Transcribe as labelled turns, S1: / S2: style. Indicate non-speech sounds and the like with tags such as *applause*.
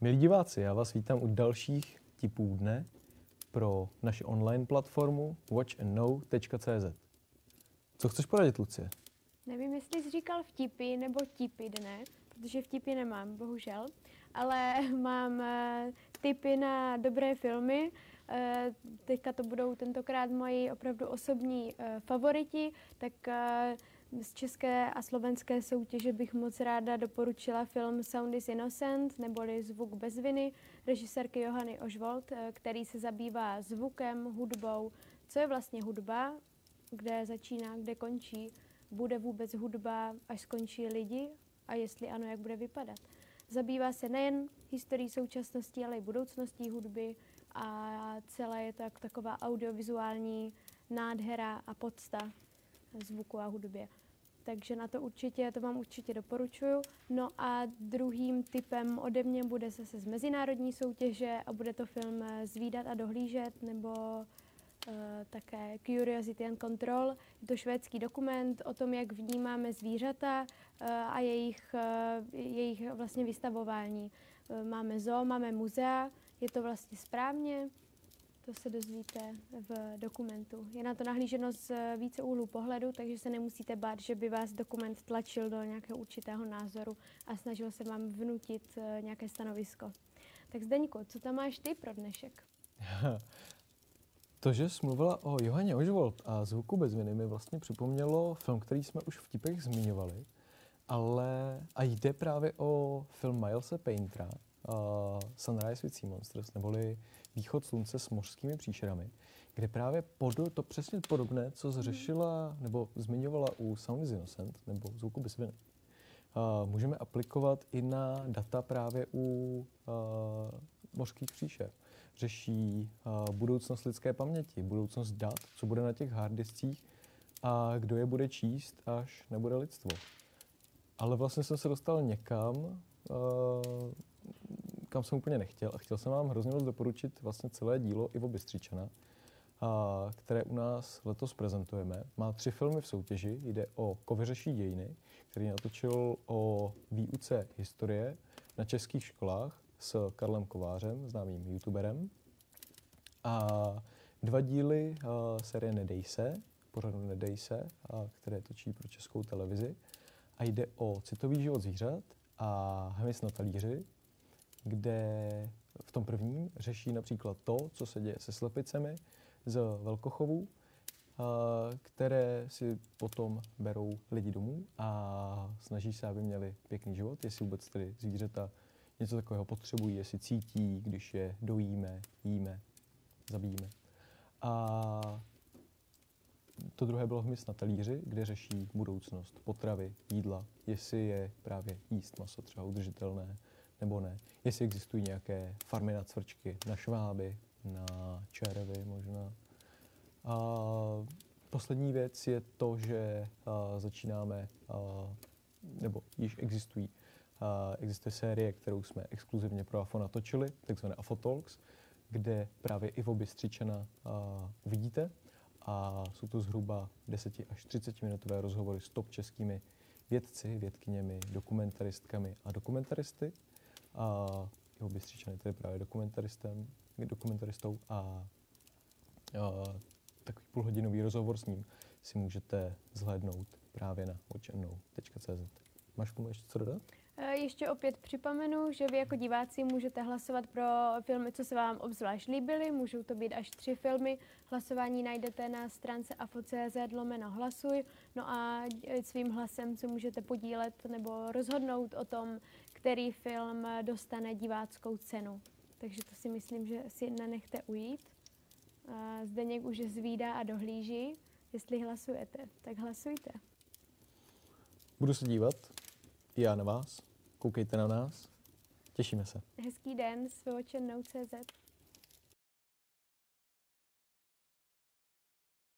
S1: Milí diváci, já vás vítám u dalších tipů dne pro naši online platformu watchandknow.cz. Co chceš poradit, Lucie?
S2: Nevím, jestli jsi říkal vtipy nebo tipy dne, protože vtipy nemám, bohužel, ale *laughs* mám uh, tipy na dobré filmy. Uh, teďka to budou tentokrát moji opravdu osobní uh, favoriti, tak z české a slovenské soutěže bych moc ráda doporučila film Sound is Innocent, neboli Zvuk bez viny, režisérky Johany Ožvold, který se zabývá zvukem, hudbou, co je vlastně hudba, kde začíná, kde končí, bude vůbec hudba, až skončí lidi? A jestli ano, jak bude vypadat. Zabývá se nejen historií současnosti, ale i budoucností hudby. A celé je to jak taková audiovizuální nádhera a podsta zvuku a hudbě. Takže na to určitě, to vám určitě doporučuju. No a druhým typem ode mě bude zase z mezinárodní soutěže a bude to film Zvídat a dohlížet nebo uh, také Curiosity and Control. Je to švédský dokument o tom, jak vnímáme zvířata uh, a jejich, uh, jejich vlastně vystavování. Máme zoo, máme muzea, je to vlastně správně. To se dozvíte v dokumentu. Je na to nahlíženo z více úhlů pohledu, takže se nemusíte bát, že by vás dokument tlačil do nějakého určitého názoru a snažil se vám vnutit eh, nějaké stanovisko. Tak Zdeňku, co tam máš ty pro dnešek? *laughs*
S1: To, že jsi mluvila o Johaně Ožvold a zvuku bez viny, mi vlastně připomnělo film, který jsme už v tipech zmiňovali, ale a jde právě o film Milesa Paintera, uh, Sunrise with Sea Monsters, neboli Východ slunce s mořskými příšerami, kde právě pod, to přesně podobné, co zřešila nebo zmiňovala u Sound is Innocent nebo Zvuku bez viny, uh, můžeme aplikovat i na data právě u uh, mořských příšer. Řeší uh, budoucnost lidské paměti, budoucnost dat, co bude na těch harddiscích a kdo je bude číst, až nebude lidstvo. Ale vlastně jsem se dostal někam, kam jsem úplně nechtěl. A chtěl jsem vám hrozně moc doporučit vlastně celé dílo Ivo Bystřičana, a, které u nás letos prezentujeme. Má tři filmy v soutěži. Jde o Kovyřeší dějiny, který natočil o výuce historie na českých školách s Karlem Kovářem, známým youtuberem. A dva díly a, série Nedej se, pořadu Nedej se, a, které točí pro českou televizi. A jde o citový život zvířat a hmyz na talíři, kde v tom prvním řeší například to, co se děje se slepicemi z velkochovů, které si potom berou lidi domů a snaží se, aby měli pěkný život, jestli vůbec tedy zvířata něco takového potřebují, jestli cítí, když je dojíme, jíme, zabijíme. A to druhé bylo hmyz na talíři, kde řeší budoucnost potravy, jídla, jestli je právě jíst maso třeba udržitelné, nebo ne. Jestli existují nějaké farmy na cvrčky, na šváby, na červy možná. A poslední věc je to, že a, začínáme, a, nebo již existují, a, existuje série, kterou jsme exkluzivně pro AFO natočili, takzvané AFO Talks, kde právě Ivo Bystřičena a, uvidíte. A jsou to zhruba 10 až 30 minutové rozhovory s top českými vědci, vědkyněmi, dokumentaristkami a dokumentaristy a jeho Bystřičan je tedy právě dokumentaristem, dokumentaristou a, a takový půlhodinový rozhovor s ním si můžete zhlédnout právě na watchandknow.cz. Máš k tomu ještě co dodat?
S2: E, ještě opět připomenu, že vy jako diváci můžete hlasovat pro filmy, co se vám obzvlášť líbily. Můžou to být až tři filmy. Hlasování najdete na stránce afo.cz lomeno hlasuj. No a svým hlasem se můžete podílet nebo rozhodnout o tom, který film dostane diváckou cenu. Takže to si myslím, že si nenechte ujít. Zdeněk už zvídá a dohlíží. Jestli hlasujete, tak hlasujte.
S1: Budu se dívat. Já na vás. Koukejte na nás. Těšíme se.
S2: Hezký den s Watch